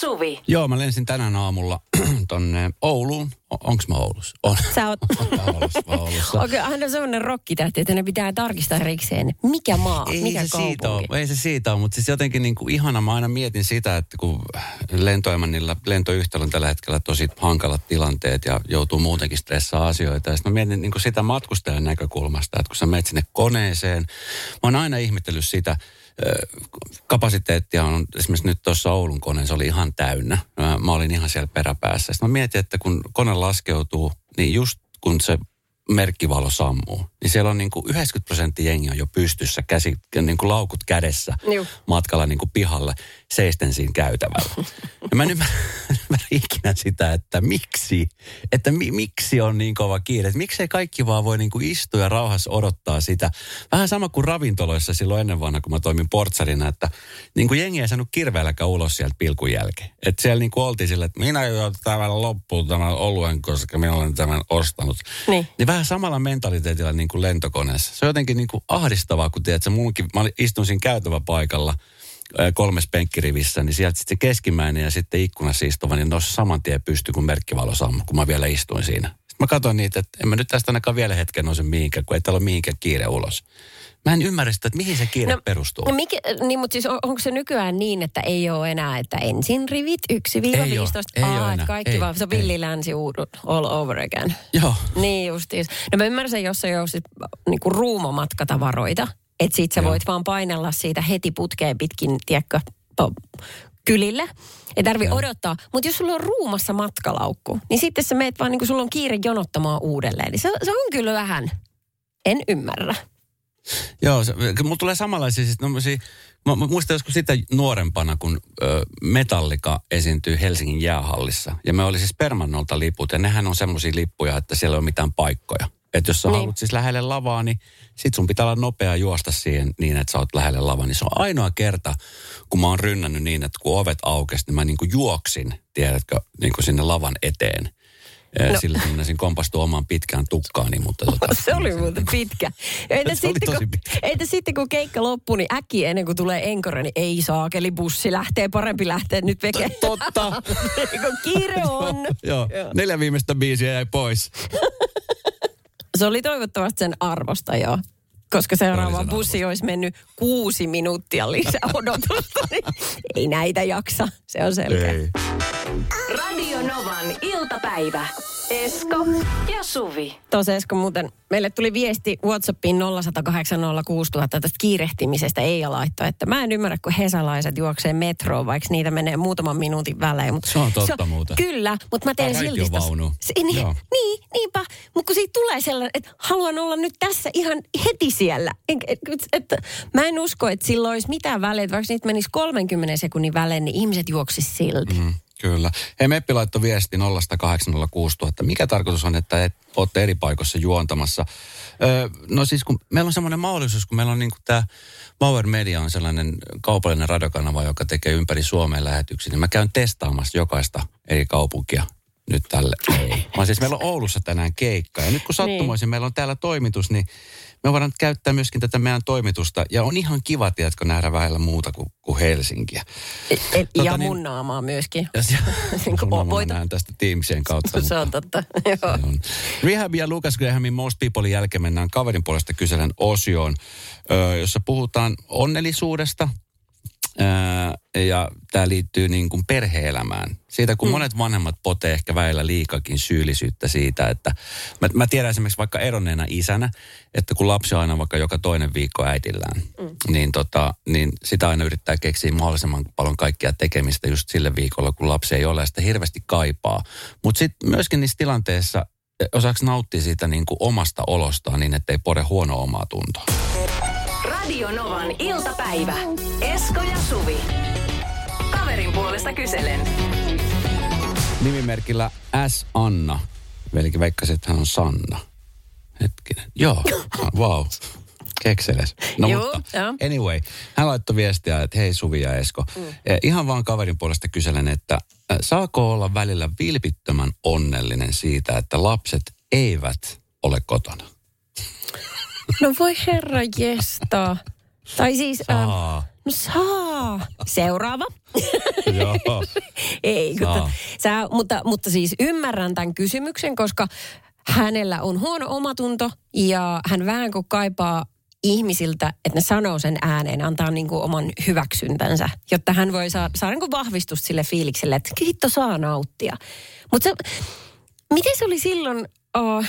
Suvi. Joo, mä lensin tänään aamulla tonne Ouluun. O- onks mä Oulussa? On. Sä oot... Oulussa. Okei, hän on sellainen rokkitähti, että ne pitää tarkistaa erikseen, mikä maa, Ei mikä se siitä kaupunki. ole, ei se siitä ole, mutta siis jotenkin niin kuin ihana, mä aina mietin sitä, että kun lentoemänillä, lentoyhtälö on tällä hetkellä tosi hankalat tilanteet ja joutuu muutenkin stressaa asioita. Ja sitten mä mietin niin kuin sitä matkustajan näkökulmasta, että kun sä menet sinne koneeseen, mä oon aina ihmetellyt sitä, kapasiteettia on esimerkiksi nyt tuossa Oulun koneessa oli ihan täynnä. Mä, mä olin ihan siellä peräpäässä. Sitten mä mietin, että kun kone laskeutuu, niin just kun se merkkivalo sammuu, niin siellä on niin kuin 90 prosenttia jengi on jo pystyssä, käsi, niin kuin laukut kädessä Juu. matkalla niin kuin pihalle seisten siinä käytävällä. Ja mä en ymmärrä, ikinä sitä, että miksi, että mi, miksi on niin kova kiire. Että miksei kaikki vaan voi niin kuin istua ja rauhassa odottaa sitä. Vähän sama kuin ravintoloissa silloin ennen vanha, kun mä toimin portsarina, että niin kuin jengi ei saanut kirveelläkään ulos sieltä pilkun jälkeen. Että siellä niin kuin oltiin sillä, että minä jo tämän loppuun tämän oluen, koska minä olen tämän ostanut. Niin. Niin vähän samalla mentaliteetilla niin kuin lentokoneessa. Se on jotenkin niin kuin ahdistavaa, kun tiedät, että munkin, mä istun siinä käytäväpaikalla kolmes penkkirivissä, niin sieltä sitten se keskimmäinen ja sitten ikkunassa istuva, niin nousi saman tien pysty, kun merkkivalo kun mä vielä istuin siinä. Mä katsoin niitä, että en mä nyt tästä ainakaan vielä hetken nouse mihinkään, kun ei täällä ole mihinkään kiire ulos. Mä en ymmärrä sitä, että mihin se kiire No, perustuu. No mikä, niin, mutta siis on, onko se nykyään niin, että ei ole enää, että ensin rivit 1-15? Ei oo, ei kaikki ei, vaan, se on villilänsi all over again. Joo. Niin justiin. No mä ymmärrän sen, jos sä jousit niinku ruumomatkatavaroita, että sit sä Joo. voit vaan painella siitä heti putkeen pitkin, tiedätkö, kylille. Ei tarvi Joo. odottaa. Mutta jos sulla on ruumassa matkalaukku, niin sitten sä meet vaan, niin kun sulla on kiire jonottamaan uudelleen. Niin se, se on kyllä vähän, en ymmärrä. Joo, se, mulla tulee samanlaisia, siis tommosia, mä, mä muistan joskus sitä nuorempana, kun ö, Metallika esiintyi Helsingin jäähallissa. Ja me oli siis Permannolta liput, ja nehän on semmoisia lippuja, että siellä ei ole mitään paikkoja. Että jos sä Niin. niin. haluat siis lähelle lavaa, niin sit sun pitää olla nopea juosta siihen niin, että sä oot lähelle lavaa. Niin se on ainoa kerta, kun mä oon rynnännyt niin, että kun ovet aukesi, niin mä niin kuin juoksin, tiedätkö, niin kuin sinne lavan eteen. No. Sillä meinasin kompastua omaan pitkään tukkaani, mutta tota, Se oli muuten pitkä. Entä, sitten, kun, pitkä. entä sitten kun keikka loppui, niin äkkiä ennen kuin tulee enkore, niin ei saakeli bussi lähtee, parempi lähteä nyt veke. Totta. kun kiire on. Joo, Joo. neljä viimeistä biisiä jäi pois. Se oli toivottavasti sen arvosta, joo. Koska seuraava bussi olisi mennyt kuusi minuuttia lisää odotusta, niin ei näitä jaksa. Se on selkeä. Radio Novan iltapäivä. Esko ja Suvi. Tuossa Esko muuten, meille tuli viesti Whatsappiin 0806000 tästä kiirehtimisestä Eija laittoi, että mä en ymmärrä, kun hesalaiset juoksee metroon, vaikka niitä menee muutaman minuutin välein. Mutta Se on totta muuten. Kyllä, mutta mä teen silti... sitä-. Se, niin, Joo. niin, niinpä. Mutta kun siitä tulee sellainen, että haluan olla nyt tässä ihan heti siellä. En, et, et, mä en usko, että sillä olisi mitään väliä, että vaikka niitä menisi 30 sekunnin välein, niin ihmiset juoksisi silti. Mm. Kyllä. Hei, Meppi laittoi viesti 0806000. Mikä tarkoitus on, että et, olette eri paikoissa juontamassa? Öö, no siis kun meillä on semmoinen mahdollisuus, kun meillä on niin tämä Bauer Media on sellainen kaupallinen radiokanava, joka tekee ympäri Suomen lähetyksiä, niin mä käyn testaamassa jokaista eri kaupunkia nyt tälle. Vaan siis meillä on Oulussa tänään keikka. Ja nyt kun sattumoisin, meillä on täällä toimitus, niin me voidaan käyttää myöskin tätä meidän toimitusta. Ja on ihan kiva, tiedätkö, nähdä vähällä muuta kuin, kuin Helsinkiä. Et, Tota ja niin- mun naamaa myöskin. Ja Niin kuin mä voita- näen tästä Teamsien kautta. Se on totta. Joo. On. Rehab ja Lucas Grahamin Most Peoplein jälkeen mennään kaverin puolesta kyselen osioon, ö, jossa puhutaan onnellisuudesta. Ja tämä liittyy niin kuin perhe-elämään. Siitä, kun mm. monet vanhemmat potee ehkä väillä liikakin syyllisyyttä siitä, että mä, mä tiedän esimerkiksi vaikka eronneena isänä, että kun lapsi on aina vaikka joka toinen viikko äitillään, mm. niin, tota, niin sitä aina yrittää keksiä mahdollisimman paljon kaikkia tekemistä just sille viikolla, kun lapsi ei ole ja sitä hirveästi kaipaa. Mutta sitten myöskin niissä tilanteissa eh, osaako nauttia siitä niin kuin omasta olostaan niin, että ei pore huono omaa tuntoa. Radio Novan iltapäivä. Esko ja Suvi. Kaverin puolesta kyselen. Nimimerkillä S. Anna. Velikin veikkasi, että hän on Sanna. Hetkinen. Joo, wow. Kekseles. No Joo, mutta, joo. anyway. Hän laittoi viestiä, että hei Suvi ja Esko. Mm. Ihan vaan kaverin puolesta kyselen, että äh, saako olla välillä vilpittömän onnellinen siitä, että lapset eivät ole kotona? No voi herra jesta. Tai siis, Saa. No saa. Seuraava. Joo. Ei, Saa. mutta, sä, mutta, mutta siis ymmärrän tämän kysymyksen, koska hänellä on huono omatunto ja hän vähän kuin kaipaa ihmisiltä, että ne sanoo sen ääneen, antaa niin kuin oman hyväksyntänsä, jotta hän voi saa, saada niin kuin vahvistusta sille fiilikselle, että hitto saa nauttia. Mutta miten se oli silloin, oh,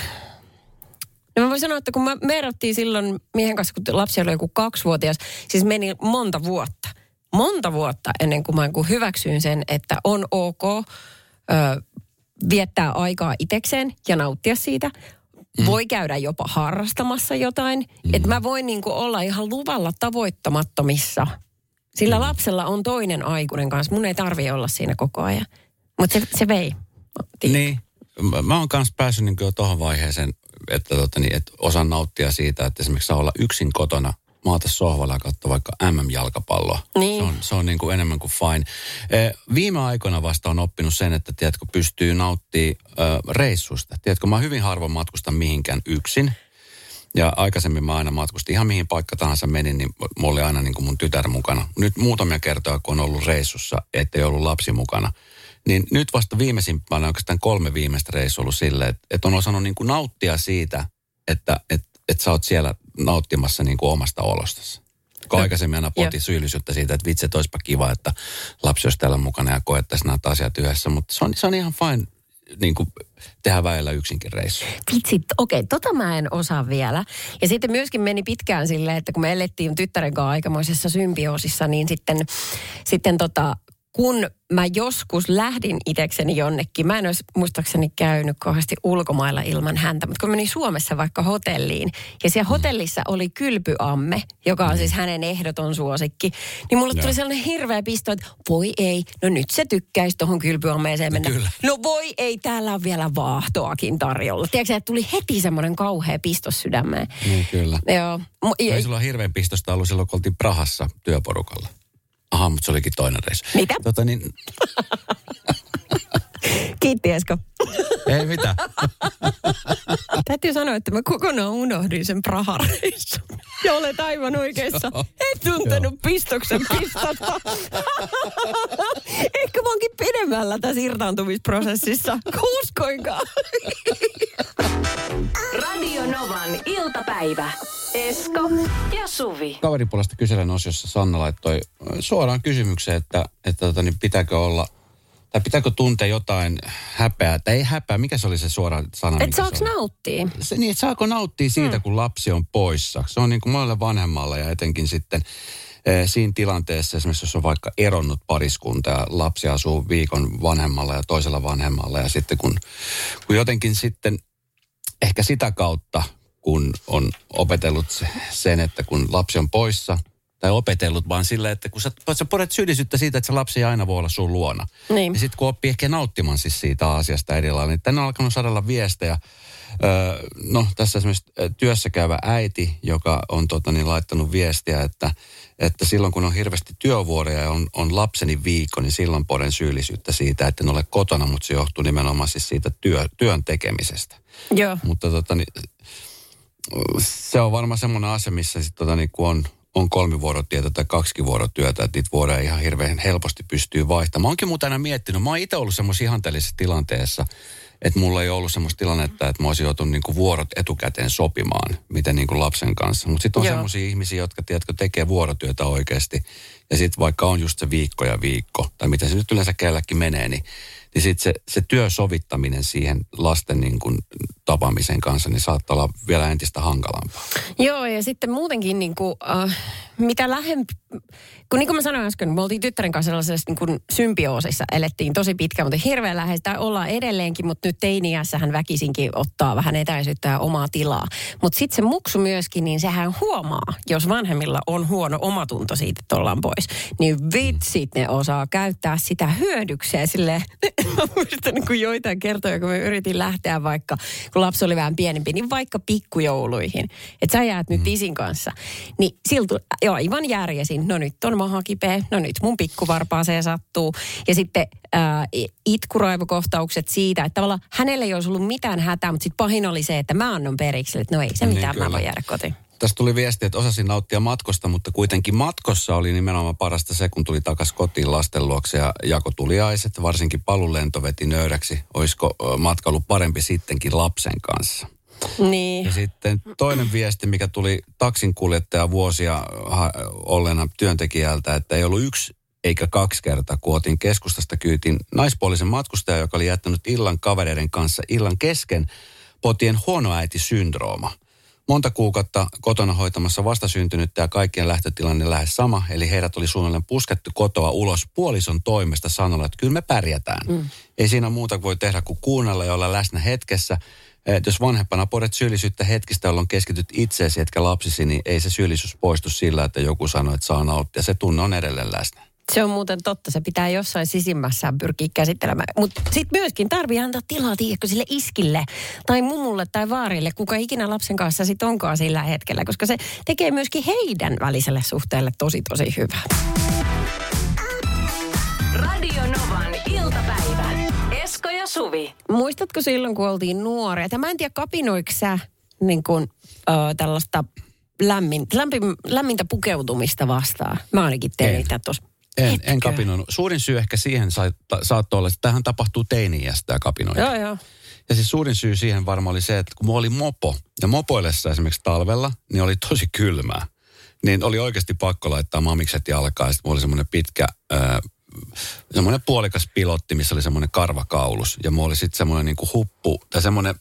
No mä voin sanoa, että kun me merrattiin silloin miehen kanssa, kun lapsi oli joku kaksivuotias, siis meni monta vuotta. Monta vuotta ennen kuin mä niin hyväksyin sen, että on ok ö, viettää aikaa itekseen ja nauttia siitä. Mm. Voi käydä jopa harrastamassa jotain. Mm. Että mä voin niin kuin olla ihan luvalla tavoittamattomissa. Sillä mm. lapsella on toinen aikuinen kanssa. Mun ei tarvi olla siinä koko ajan. Mutta se, se vei. Niin. Mä- Mä oon kanssa päässyt niin tuohon vaiheeseen, että, tota, niin, että osaan nauttia siitä, että esimerkiksi saa olla yksin kotona, maata sohvalla ja katsoa vaikka MM-jalkapalloa. Niin. Se on, se on niin kuin enemmän kuin fine. Eh, viime aikoina vasta on oppinut sen, että tiedätkö, pystyy nauttimaan reissusta. Tiedätkö, mä hyvin harvoin matkustan mihinkään yksin. Ja aikaisemmin mä aina matkustin ihan mihin paikka tahansa menin, niin mulla oli aina niin kuin mun tytär mukana. Nyt muutamia kertoja, kun on ollut reissussa, ettei ollut lapsi mukana. Niin nyt vasta viimeisimpänä oikeastaan kolme viimeistä reissua ollut silleen, että, että on osannut niin kuin nauttia siitä, että, että, että sä oot siellä nauttimassa niin kuin omasta olostasi. Kun aikaisemmin aina poti syyllisyyttä siitä, että vitsi, että olisipa kiva, että lapsi olisi täällä mukana ja koettaisiin näitä asiat yhdessä. Mutta se on, se on ihan fine niin kuin tehdä väellä yksinkin reissu. Vitsi, okei, tota mä en osaa vielä. Ja sitten myöskin meni pitkään silleen, että kun me elettiin tyttären kanssa aikamoisessa symbioosissa, niin sitten, sitten tota, kun mä joskus lähdin itekseni jonnekin, mä en olisi muistaakseni käynyt kauheasti ulkomailla ilman häntä, mutta kun menin Suomessa vaikka hotelliin, ja siellä hotellissa oli kylpyamme, joka on siis hänen ehdoton suosikki, niin mulle Joo. tuli sellainen hirveä pisto, että voi ei, no nyt se tykkäisi tuohon kylpyammeeseen mennä. kyllä. No voi ei, täällä on vielä vaahtoakin tarjolla. Tiedätkö, että tuli heti semmoinen kauhea pistos sydämeen. Niin kyllä. Joo. Ei- sulla hirveän pistosta ollut silloin, kun oltiin Prahassa työporukalla. Aha, mutta se olikin toinen reissu. Mitä? Tota niin, Kiitti Esko. ei mitään. Täytyy sanoa, että mä kokonaan unohdin sen Prahareissun. Ja olet aivan oikeassa. En tuntenut pistoksen pistota. Ehkä mä oonkin pidemmällä tässä irtaantumisprosessissa. Uskoinkaan. Radio Novan iltapäivä. Esko ja Suvi. Kaveripuolesta kyselen osiossa Sanna laittoi äh, suoraan kysymykseen, että, että tota, niin pitääkö olla, tai pitääkö tuntea jotain häpeää, tai ei häpeää, mikä se oli se suora sana? Et mikä saaks se oli? nauttia? se, niin, että saako nauttia siitä, Hmm. kun lapsi on poissa. Se on niin kuin monelle vanhemmalle ja etenkin sitten eh, siinä tilanteessa, esimerkiksi jos on vaikka eronnut pariskunta ja lapsi asuu viikon vanhemmalla ja toisella vanhemmalla ja sitten kun, kun jotenkin sitten ehkä sitä kautta, kun on opetellut se- sen, että kun lapsi on poissa, tai opetellut vaan sillä, että kun sä, sä podet syyllisyyttä siitä, että se lapsi ei aina voi olla sun luona. Niin. Ja sitten kun oppii ehkä nauttimaan siis siitä asiasta eri lailla, niin tänne on alkanut saada viestejä. Öö, no tässä esimerkiksi työssä käyvä äiti, joka on tota, niin, laittanut viestiä, että, että silloin kun on hirveästi työvuoroja ja on, on lapseni viikko, niin silloin poden syyllisyyttä siitä, että en ole kotona, mutta se johtuu nimenomaan siis siitä työ, työn tekemisestä. Joo. Mutta tota, niin, se on varmaan semmoinen asia, missä sit, tota, niin, kun on, on kolmivuorotietä tai kaksivuorotyötä, että niitä vuoroja ihan hirveän helposti pystyy vaihtamaan. Mä oonkin muuten aina miettinyt, mä oon itse ollut semmoisessa ihanteellisessa tilanteessa, että mulla ei ollut semmoista tilannetta, että mä olisin joutunut niin vuorot etukäteen sopimaan, miten niin lapsen kanssa. Mutta sitten on semmoisia ihmisiä, jotka tiedätkö, tekee vuorotyötä oikeasti. Ja sitten vaikka on just se viikko ja viikko, tai miten se nyt yleensä kelläkin menee, niin, niin sitten se, se työsovittaminen siihen lasten niin kuin tapaamisen kanssa, niin saattaa olla vielä entistä hankalampaa. Joo, ja sitten muutenkin niin kuin, äh, mitä lähempi, kun niin kuin mä sanoin äsken, me oltiin tyttären kanssa sellaisessa niin kuin symbioosissa, elettiin tosi pitkään, mutta hirveän läheistä ollaan edelleenkin, mutta nyt teiniässähän väkisinkin ottaa vähän etäisyyttä ja omaa tilaa. Mutta sitten se muksu myöskin, niin sehän huomaa, jos vanhemmilla on huono omatunto siitä, että ollaan pois. Niin vitsit ne osaa käyttää sitä hyödykseen sille. Mä muistan niin kuin joitain kertoja, kun me yritin lähteä vaikka, kun lapsi oli vähän pienempi, niin vaikka pikkujouluihin. Että sä jäät nyt isin kanssa. Niin siltä, joo, aivan järjesin. No nyt on maha kipeä, no nyt mun pikkuvarpaaseen sattuu. Ja sitten ää, itkuraivokohtaukset siitä, että tavallaan hänelle ei olisi ollut mitään hätää, mutta sitten pahin oli se, että mä annan periksi, että no ei se Niin, mitään, mä kyllä. voin jäädä kotiin. Tästä tuli viesti, että osasin nauttia matkosta, mutta kuitenkin matkossa oli nimenomaan parasta se, kun tuli takaisin kotiin lasten luokse ja jako tuliaiset. Varsinkin palulento veti nöydäksi. Olisiko matka ollut parempi sittenkin lapsen kanssa? Niin. Ja sitten toinen viesti, mikä tuli taksinkuljettaja vuosia ha- olleena työntekijältä, että ei ollut yksi eikä kaksi kertaa, kun otin keskustasta kyytin naispuolisen matkustaja, joka oli jättänyt illan kavereiden kanssa illan kesken potien huonoäiti-syndrooma. Monta kuukautta kotona hoitamassa vastasyntynyttä ja kaikkien lähtötilanne lähes sama, eli heidät oli suunnilleen puskettu kotoa ulos puolison toimesta sanolla, että kyllä me pärjätään. Mm. Ei siinä muuta voi tehdä kuin kuunnella ja olla läsnä hetkessä. Et jos vanhempana podet syyllisyyttä hetkistä, jolloin keskityt itseesi etkä lapsisi, niin ei se syyllisyys poistu sillä, että joku sanoo, että saa nauttia. Se tunne on edelleen läsnä. Se on muuten totta, se pitää jossain sisimmässään pyrkiä käsittelemään. Mutta sitten myöskin tarvii antaa tilaa, tiedätkö, sille iskille tai mumulle tai vaarille, kuka ikinä lapsen kanssa sitten onkaan sillä hetkellä, koska se tekee myöskin heidän väliselle suhteelle tosi tosi hyvää. Radio Novan iltapäivä. Esko ja Suvi. Muistatko silloin, kun oltiin nuoria? Tämä en tiedä, kapinoiko sä niin kun, ö, tällaista lämmin, lämpim, lämmintä pukeutumista vastaan? Mä ainakin tein niitä tuossa. En, en kapinoinut. Suurin syy ehkä siihen sa- saattoi olla, että tähän tapahtuu teini-iässä tämä kapinointi. Joo, joo. Ja siis suurin syy siihen varmaan oli se, että kun mulla oli mopo, ja mopoillessa esimerkiksi talvella, niin oli tosi kylmää. Niin oli oikeasti pakko laittaa mamikset jalkaan, ja sitten mulla oli semmoinen pitkä, äh, semmoinen puolikas pilotti, missä oli semmoinen karvakaulus. Ja mulla oli sitten semmoinen niinku huppu, tai semmoinen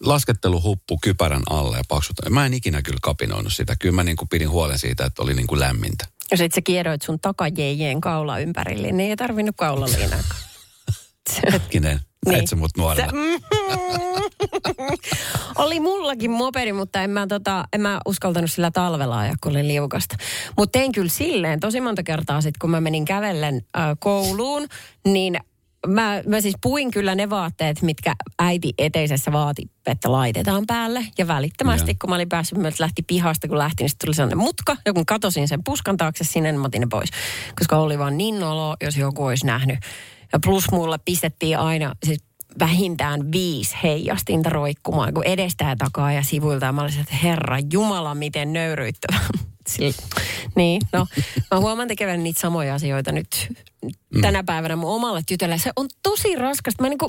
lasketteluhuppu kypärän alle ja paksuta. Mä en ikinä kyllä kapinoinut sitä. Kyllä mä niinku pidin huolen siitä, että oli niinku lämmintä. Ja sit sä kiedoit sun takajeijeen kaula ympärille, niin ei tarvinnut kaulaliinaakaan. Hetkinen, niin. et sä mut nuorena. oli mullakin mopedi, mutta en mä, tota, en mä uskaltanut sillä talvella ajaa, kun oli liukasta. Mutta tein kyllä silleen tosi monta kertaa sitten, kun mä menin kävellen äh, kouluun, niin mä, mä siis puin kyllä ne vaatteet, mitkä äiti eteisessä vaati, että laitetaan päälle. Ja välittömästi, Joo. kun mä olin päässyt, mä lähti pihasta, kun lähtin, niin sitten tuli sellainen mutka. Ja kun katosin sen puskan taakse sinne, niin mä otin ne pois. Koska oli vaan niin nolo, jos joku olisi nähnyt. Ja plus mulle pistettiin aina, siis vähintään viisi heijastinta roikkumaan, kun edestä ja takaa ja sivuilta. Ja mä olisin, että herra Jumala, miten nöyryyttävä. Sillä, niin, no, mä huomaan tekevän niitä samoja asioita nyt tänä päivänä mun omalle tytölle. Se on tosi raskasta. Mä, niinku,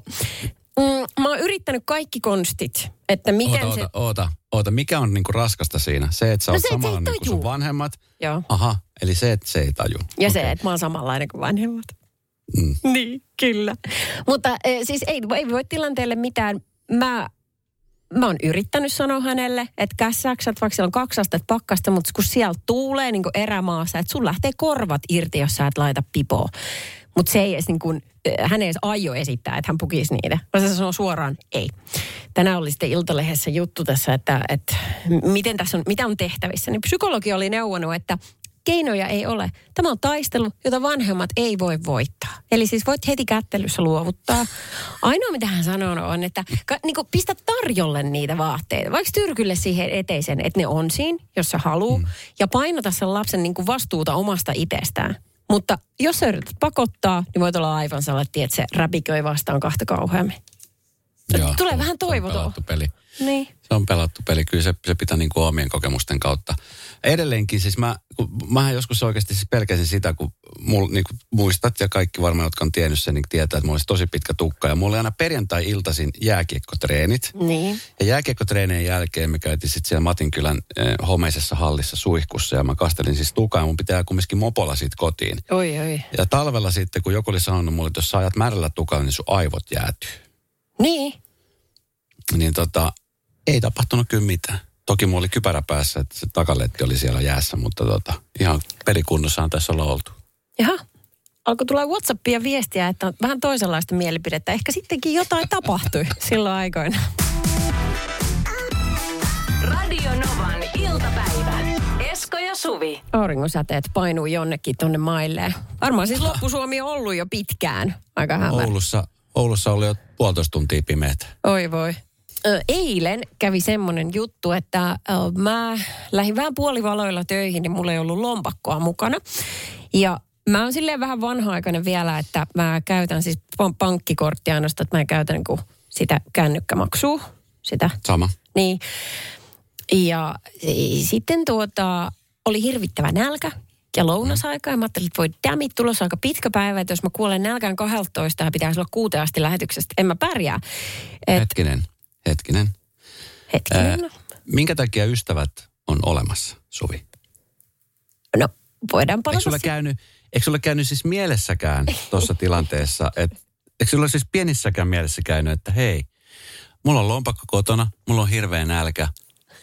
mm, mä oon yrittänyt kaikki konstit, että miten Oota, se... oota, oota, oota. Mikä on niinku raskasta siinä? Se, että sä No oot se, samalla niinku sun tajuu. vanhemmat? Joo. Aha, eli se, että se ei taju. Ja Okei. se, että mä oon samanlainen kuin vanhemmat. Mm. Niin, kyllä. Mutta e, siis ei, ei voi tilanteelle mitään. Mä, mä oon yrittänyt sanoa hänelle, että kässäksät, vaikka siellä on kaksi astetta pakkasta, mutta kun siellä tuulee niin erämaassa, että sun lähtee korvat irti, jos sä et laita pipoa. Mutta se ei edes niin kuin, hän ei edes aio esittää, että hän pukisi niitä. Vaan se sanoo suoraan, ei. Tänään oli sitten Iltalehdessä juttu tässä, että, että miten tässä on, mitä on tehtävissä. Niin psykologi oli neuvonut, että keinoja ei ole. Tämä on taistelu, jota vanhemmat ei voi voittaa. Eli siis voit heti kättelyssä luovuttaa. Ainoa, mitä hän sanoo, on, että ka, niin pistä tarjolle niitä vaatteita. Vaikka tyrkylle siihen eteisen, että ne on siinä, jos sä haluu. Mm. Ja painota sen lapsen niin vastuuta omasta itsestään. Mutta jos sä yrität pakottaa, niin voit olla aivan sellainen, että se räpiköi vastaan kahta kauheammin. Joo, Tulee se- vähän se on toivotoa. pelattu peli. Niin. Se on pelattu peli. Kyllä se, se pitää niin kuin omien kokemusten kautta. Edelleenkin siis mä, kun, mähän joskus oikeasti siis pelkäsin sitä, kun mul, niin kuin muistat ja kaikki varmaan, jotka on tiennyt sen, niin tietää, että mulla olisi tosi pitkä tukka. Ja mulla oli aina perjantai-iltaisin jääkiekkotreenit. Niin. Ja jääkiekkotreenien jälkeen me käytiin sitten siellä Matinkylän eh, homeisessa hallissa suihkussa ja mä kastelin siis tukaa ja mun pitää kumminkin mopolla siitä kotiin. Oi, oi. Ja talvella sitten, kun joku oli sanonut mulle, että jos sä ajat märällä tukalla, niin sun aivot jäätyy. Niin. Niin tota, ei tapahtunut kyllä mitään. Toki mulla oli kypärä päässä, että se takaletti oli siellä jäässä, mutta tota, ihan pelikunnossahan tässä olla oltu. Jaha. Alkoi tulla Whatsappia viestiä, että on vähän toisenlaista mielipidettä. Ehkä sittenkin jotain tapahtui silloin aikoina. Radio Novan iltapäivä. Esko ja Suvi. Auringonsäteet painuu jonnekin tonne mailleen. Varmaan siis loppusuomi on ollut jo pitkään. Aika hämärä. Oulussa, Oulussa oli jo puolitoista tuntia pimeät. Oi voi. Eilen kävi semmoinen juttu, että mä lähdin vähän puolivaloilla töihin, niin mulla ei ollut lompakkoa mukana. Ja mä oon silleen vähän vanha-aikainen vielä, että mä käytän siis pan- pankkikorttia ainoastaan, että mä en käytä niinku sitä kännykkämaksua. Sitä Sama. niin. Ja e, sitten tuota, oli hirvittävä nälkä ja lounasaika. Ja mä ajattelin, että voi damit, tulossa aika pitkä päivä, että jos mä kuolen nälkään 12 ja pitäisi olla kuuteen asti lähetyksestä, en mä pärjää. Et, Hetkinen, hetkinen. hetkinen. Ää, no. minkä takia ystävät on olemassa, Suvi? no, voidaan Eikö palata sulla, si- käynyt, eikö sulla käynyt siis mielessäkään tuossa tilanteessa, että eikö sulla siis pienissäkään mielessä käynyt, että hei, mulla on lompakko kotona, mulla on hirveä nälkä.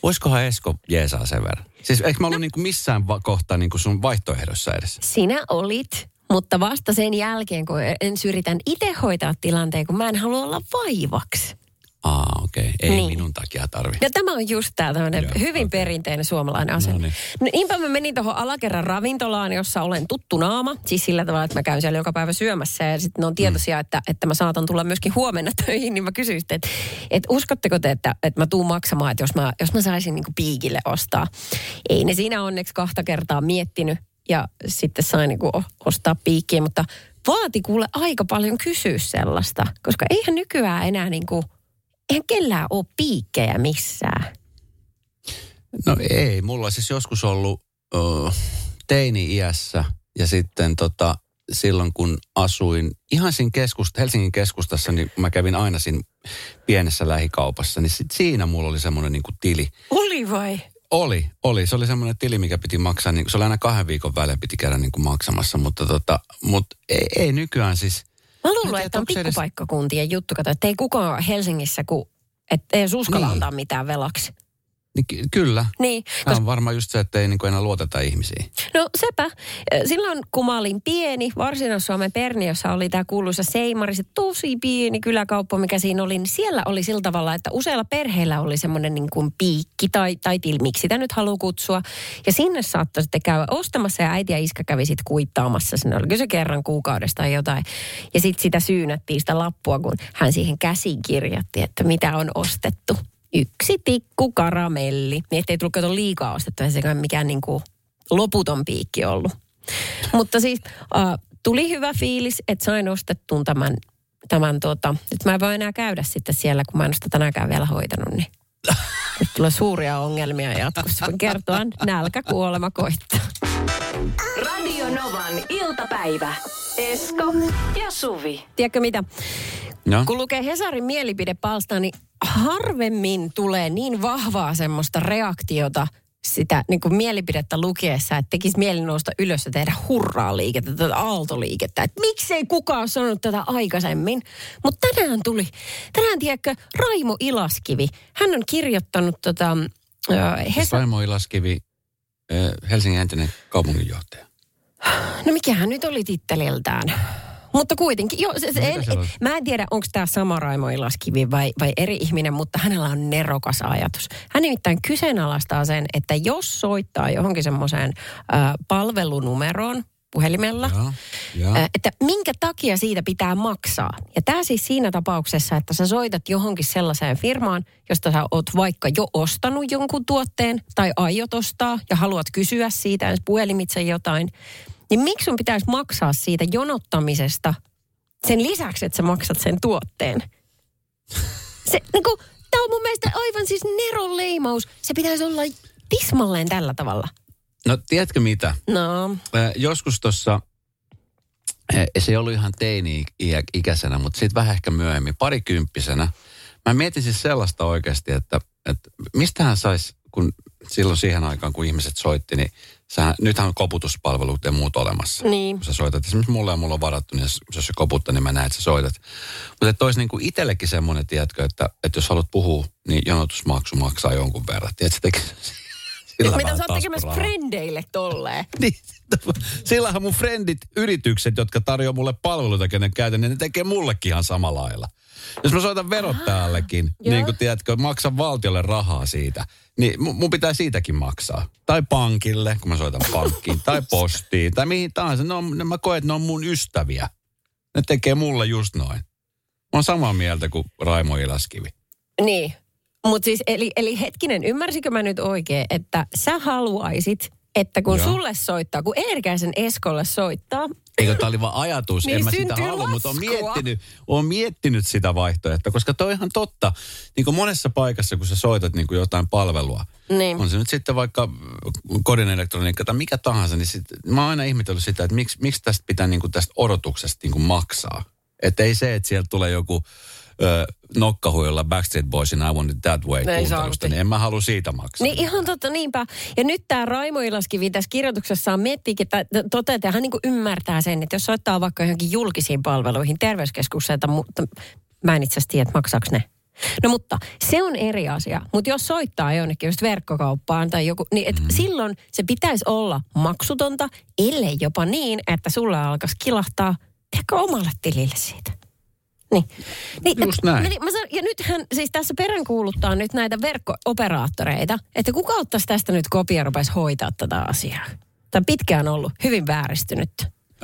Voisikohan Esko jeesaa sen verran? Siis eikö mä ollut niinku missään va- kohtaa niinku sun vaihtoehdossa edes? Sinä olit, mutta vasta sen jälkeen, kun ensin yritän itse hoitaa tilanteen, kun mä en halua olla vaivaksi. Aa, okei. Okay. Ei Niin. minun takia tarvi. Ja tämä on just tämä tämmöinen hyvin okei. perinteinen suomalainen asenne. No niin. No niinpä mä menin tuohon alakerran ravintolaan, jossa olen tuttu naama. Siis sillä tavalla, että mä käyn siellä joka päivä syömässä ja sitten ne on tietoisia, että, että mä saatan tulla myöskin huomenna töihin. Niin mä kysyin sitten, että, että uskotteko te, että, että mä tuun maksamaan, että jos mä, jos mä saisin niin piikille ostaa. Ei ne siinä onneksi kahta kertaa miettinyt ja sitten sain niin ostaa piikkiä, mutta vaati kuule aika paljon kysyä sellaista, koska eihän nykyään enää niin kuin, eihän kellään ole piikkejä missään. No ei, mulla on siis joskus ollut uh, teini-iässä ja sitten tota, silloin kun asuin ihan siinä keskust, Helsingin keskustassa, niin mä kävin aina siinä pienessä lähikaupassa, niin sit siinä mulla oli semmoinen niin kuin tili. Oli vai? Oli, oli. Se oli semmoinen tili, mikä piti maksaa, niin se oli aina kahden viikon välein piti käydä niin kuin maksamassa, mutta tota, mut ei, ei nykyään siis, Mä Mä en luulen, että on se edes- pikkupaikkakuntien juttu. Kato, että ei kukaan Helsingissä, kun että ei uskalla Niin. antaa mitään velaksi. Niin ky- kyllä. Niin, Tämä koska, on varmaan just se, että ei niin enää luoteta ihmisiin. no sepä. Silloin kun mä olin pieni, Varsinais-Suomen Perniössä oli tämä kuuluisa Seimari, se tosi pieni kyläkauppa, mikä siinä oli, niin siellä oli sillä tavalla, että useilla perheillä oli semmoinen niin kuin piikki tai, tai til, miksi sitä nyt haluaa kutsua. Ja sinne saattoi sitten käydä ostamassa ja äiti ja iskä kävi sitten kuittaamassa. Sinne oli se kerran kuukaudesta tai jotain. Ja sitten sitä syynättiin sitä lappua, kun hän siihen käsin kirjoitti, että mitä on ostettu. Yksi tikku karamelli. Niin ettei tullut kato liikaa ostettu, ei sekään mikään niin kuin loputon piikki ollut. Mutta siis äh, tuli hyvä fiilis, että sain ostettuun tämän, tämän tota, nyt mä en voi enää käydä sitten siellä, kun mä en ole sitä tänäänkään vielä hoitanut, niin nyt tulee suuria ongelmia jatkossa. Voin kertoa, nälkä kuolema koittaa. Radio Novan iltapäivä. Esko ja Suvi. Tiedätkö mitä? No? Kun lukee Hesarin mielipidepalsta, niin harvemmin tulee niin vahvaa semmoista reaktiota sitä niin kuin mielipidettä lukiessa, että tekisi mieli nousta ylös ja tehdä hurraa liikettä, tätä aaltoliikettä. Että miksei kukaan sanonut tätä aikaisemmin. Mutta tänään tuli, tänään tiedätkö, Raimo Ilaskivi. Hän on kirjoittanut tota, ö, Hesa- Raimo Ilaskivi, Helsingin entinen kaupunginjohtaja. No mikähän nyt oli titteliltään? Mutta kuitenkin, joo, se, se, en, oli? mä en tiedä, onko tämä sama Raimo Ilaskivi vai, vai eri ihminen, mutta hänellä on nerokas ajatus. Hän nimittäin kyseenalaistaa sen, että jos soittaa johonkin semmoiseen äh, palvelunumeroon puhelimella, joo. äh, että minkä takia siitä pitää maksaa. Ja tämä siis siinä tapauksessa, että sä soitat johonkin sellaiseen firmaan, josta sä oot vaikka jo ostanut jonkun tuotteen tai aiot ostaa ja haluat kysyä siitä puhelimitse jotain, niin miksi sun pitäisi maksaa siitä jonottamisesta sen lisäksi, että sä maksat sen tuotteen? Se, niin kuin, tämä on mun mielestä aivan siis neron leimaus. Se pitäisi olla tismalleen tällä tavalla. No tiedätkö mitä? No, Äh, Joskus tuossa, se ei ollut ihan teini-ikäisenä, mutta sitten vähän ehkä myöhemmin, parikymppisenä. Mä mietin siis sellaista oikeasti, että, että mistähän saisi, kun silloin siihen aikaan, kun ihmiset soitti, niin sähän, nythän on koputuspalvelut ja muut olemassa. niin. Kun sä soitat, esimerkiksi mulle ja mulla on varattu, niin jos, jos se koputtaa, niin mä näen, että sä soitat. Mutta että olisi niin kuin itsellekin semmoinen, tiedätkö, että, että jos haluat puhua, niin jonotusmaksu maksaa jonkun verran. Tiedätkö, se tekee Mitä sä oot tekemässä frendeille tolleen? Niin, sillähän mun frendit, yritykset, jotka tarjoaa mulle palveluita, kenen käytän, niin ne tekee mullekin ihan samalla lailla. Jos mä soitan verottajallekin, joo. niin kuin tiedätkö, maksan valtiolle rahaa siitä, niin mu- mun pitää siitäkin maksaa. Tai pankille, kun mä soitan pankkiin, tai postiin, tai mihin tahansa. Ne on, ne, mä koen, että ne on mun ystäviä. Ne tekee mulle just noin. Mä oon samaa mieltä kuin Raimo Ilaskivi. Niin. Mutta siis, eli, eli hetkinen, ymmärsikö mä nyt oikein, että sä haluaisit, että kun Joo. sulle soittaa, kun Erkäisen Eskolle soittaa, Eikö tämä oli vaan ajatus, Niin en mä sitä halua, mutta on miettinyt, on miettinyt sitä vaihtoehtoa, koska toi on ihan totta. Niin kuin monessa paikassa, kun sä soitat niin kuin jotain palvelua, Niin. on se nyt sitten vaikka kodin elektroniikka tai mikä tahansa, niin sit, mä oon aina ihmetellyt sitä, että miksi, miksi tästä pitää niin kuin tästä odotuksesta niin kuin maksaa. Että ei se, että sieltä tulee joku ö, nokkahuilla Backstreet Boysin I Want It That Way kuuntelusta, niin en mä halua siitä maksaa. Niin ihan totta, niinpä. Ja nyt tämä Raimo Ilaskivi tässä kirjoituksessaan miettiikin, että toteaa, että hän niin ymmärtää sen, että jos soittaa vaikka johonkin julkisiin palveluihin, terveyskeskukseen, mutta mä en itse asiassa tiedä, että maksaako ne. No mutta se on eri asia. Mutta jos soittaa jonnekin just verkkokauppaan tai joku, niin et mm. silloin se pitäisi olla maksutonta, ellei jopa niin, että sulla alkaisi kilahtaa ehkä omalle tilille siitä. Niin. niin Just näin. Mä, mä sanon, ja nythän siis tässä peräänkuuluttaa nyt näitä verkko-operaattoreita, että kuka ottaisi tästä nyt kopia ja hoitaa tätä asiaa. Tämä on pitkään ollut hyvin vääristynyt.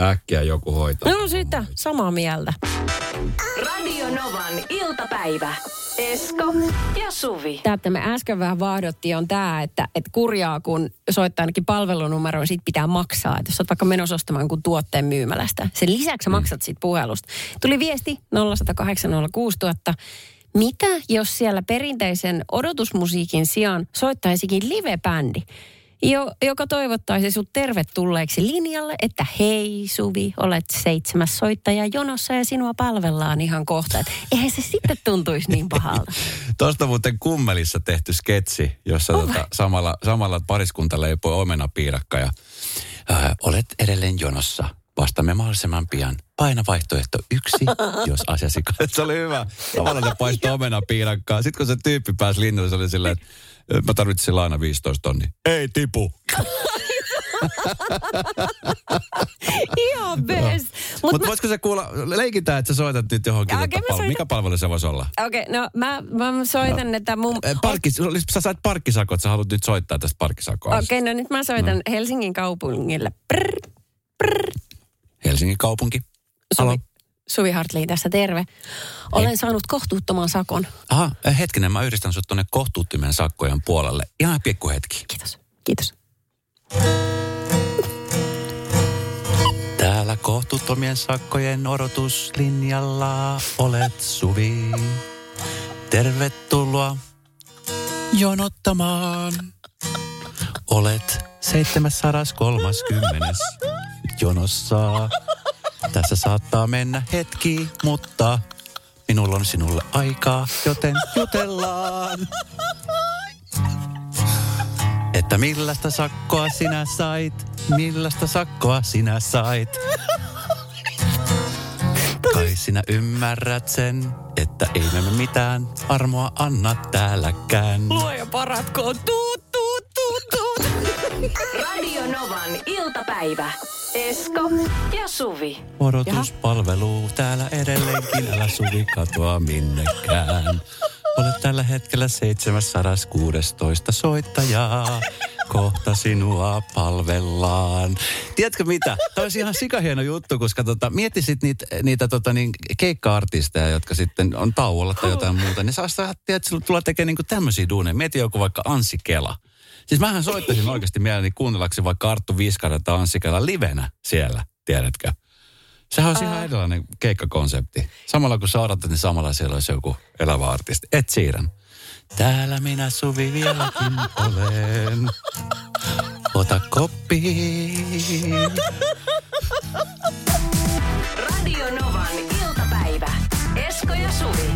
Äkkiä joku hoitaa. No sitä, samaa mieltä. Radio Novan iltapäivä. Esko ja Suvi. Tämä, että me äsken vähän vaahdottiin, on tämä, että, että kurjaa, kun soittaa ainakin palvelunumeroon, siitä pitää maksaa. Että jos olet vaikka menossa ostamaan jonkun tuotteen myymälästä, sen lisäksi sä maksat siitä puhelusta. Tuli viesti 0806000. Mitä jos siellä perinteisen odotusmusiikin sijaan soittaisikin live-bändi, jo, joka toivottaisi sut tervetulleeksi linjalle, että hei Suvi, olet seitsemäs soittaja jonossa ja sinua palvellaan ihan kohta. Et eihän se sitten tuntuisi niin pahalta. Tuosta muuten kummelissa tehty sketsi, jossa Oh tota, samalla, samalla pariskunta leipoi omenapiirakka ja ää, olet edelleen jonossa. Vastamme mahdollisimman pian. Paina vaihtoehto yksi, jos asiasi... Se oli hyvä. Samalla ne paistoi omenapiirakkaa. Sitten kun se tyyppi pääsi linjalle, se oli silleen, että "Ö, mä tarvitsin laina 15 tonni. Ei tipu. Ihan best. Mutta Mut Mut mä- voisiko se kuulla, leikitään, että sä soitat nyt johonkin. Okei, tota mä pal- soitan. Mikä palvelu se voisi olla? Okei, okay, no mä, mä soitan, että mun... Eh, Parkkis, sä sait parkkisakot, sä haluat nyt soittaa tästä parkkisakkoa. Okei, okay, no nyt mä soitan Helsingin kaupungille. Prr, prr. Helsingin kaupunki. Halo. Suvi Hartliin tässä, terve. Olen saanut kohtuuttoman sakon. Aha, eh, hetkinen, mä yhdistän sut tuonne kohtuuttimien sakkojen puolelle. Ihan pikku hetki. Kiitos, kiitos. Täällä kohtuuttomien sakkojen odotuslinjalla olet Suvi. Tervetuloa jonottamaan. Olet 730. jonossa. Tässä saattaa mennä hetki, mutta minulla on sinulle aikaa, joten jutellaan. Että millaista sakkoa sinä sait, millaista sakkoa sinä sait. Kai sinä ymmärrät sen, että ei me mitään armoa anna täälläkään. Luoja paratkoon. Tuut, tuut, tuut, tuut. Radio Novan iltapäivä. Esko ja Suvi. Odotuspalvelu täällä edelleenkin, älä Suvi katoa minnekään. Olet tällä hetkellä 716 soittajaa. Kohta sinua palvellaan. Tiedätkö mitä? Tämä olisi ihan sikahieno juttu, koska tota, miettisit niitä, niitä tota, niin, keikka-artisteja, jotka sitten on tauolla tai jotain muuta. Niin saa saada, että sulla tulee tekemään niin tämmöisiä duuneja. Mieti joku vaikka Anssi Kela. Siis mähän soittaisin oikeasti mielelläni kuunnellaksi vaikka Arttu Viskara tai livenä siellä, tiedätkö? Sehän olisi ihan erilainen keikkakonsepti. Samalla kun sä odotat, niin samalla siellä olisi joku elävä artisti. Et siirrän. Täällä minä Suvi vieläkin olen. Ota koppi. Radio Novan iltapäivä. Esko ja Suvi.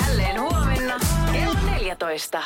Jälleen huomenna kello 14.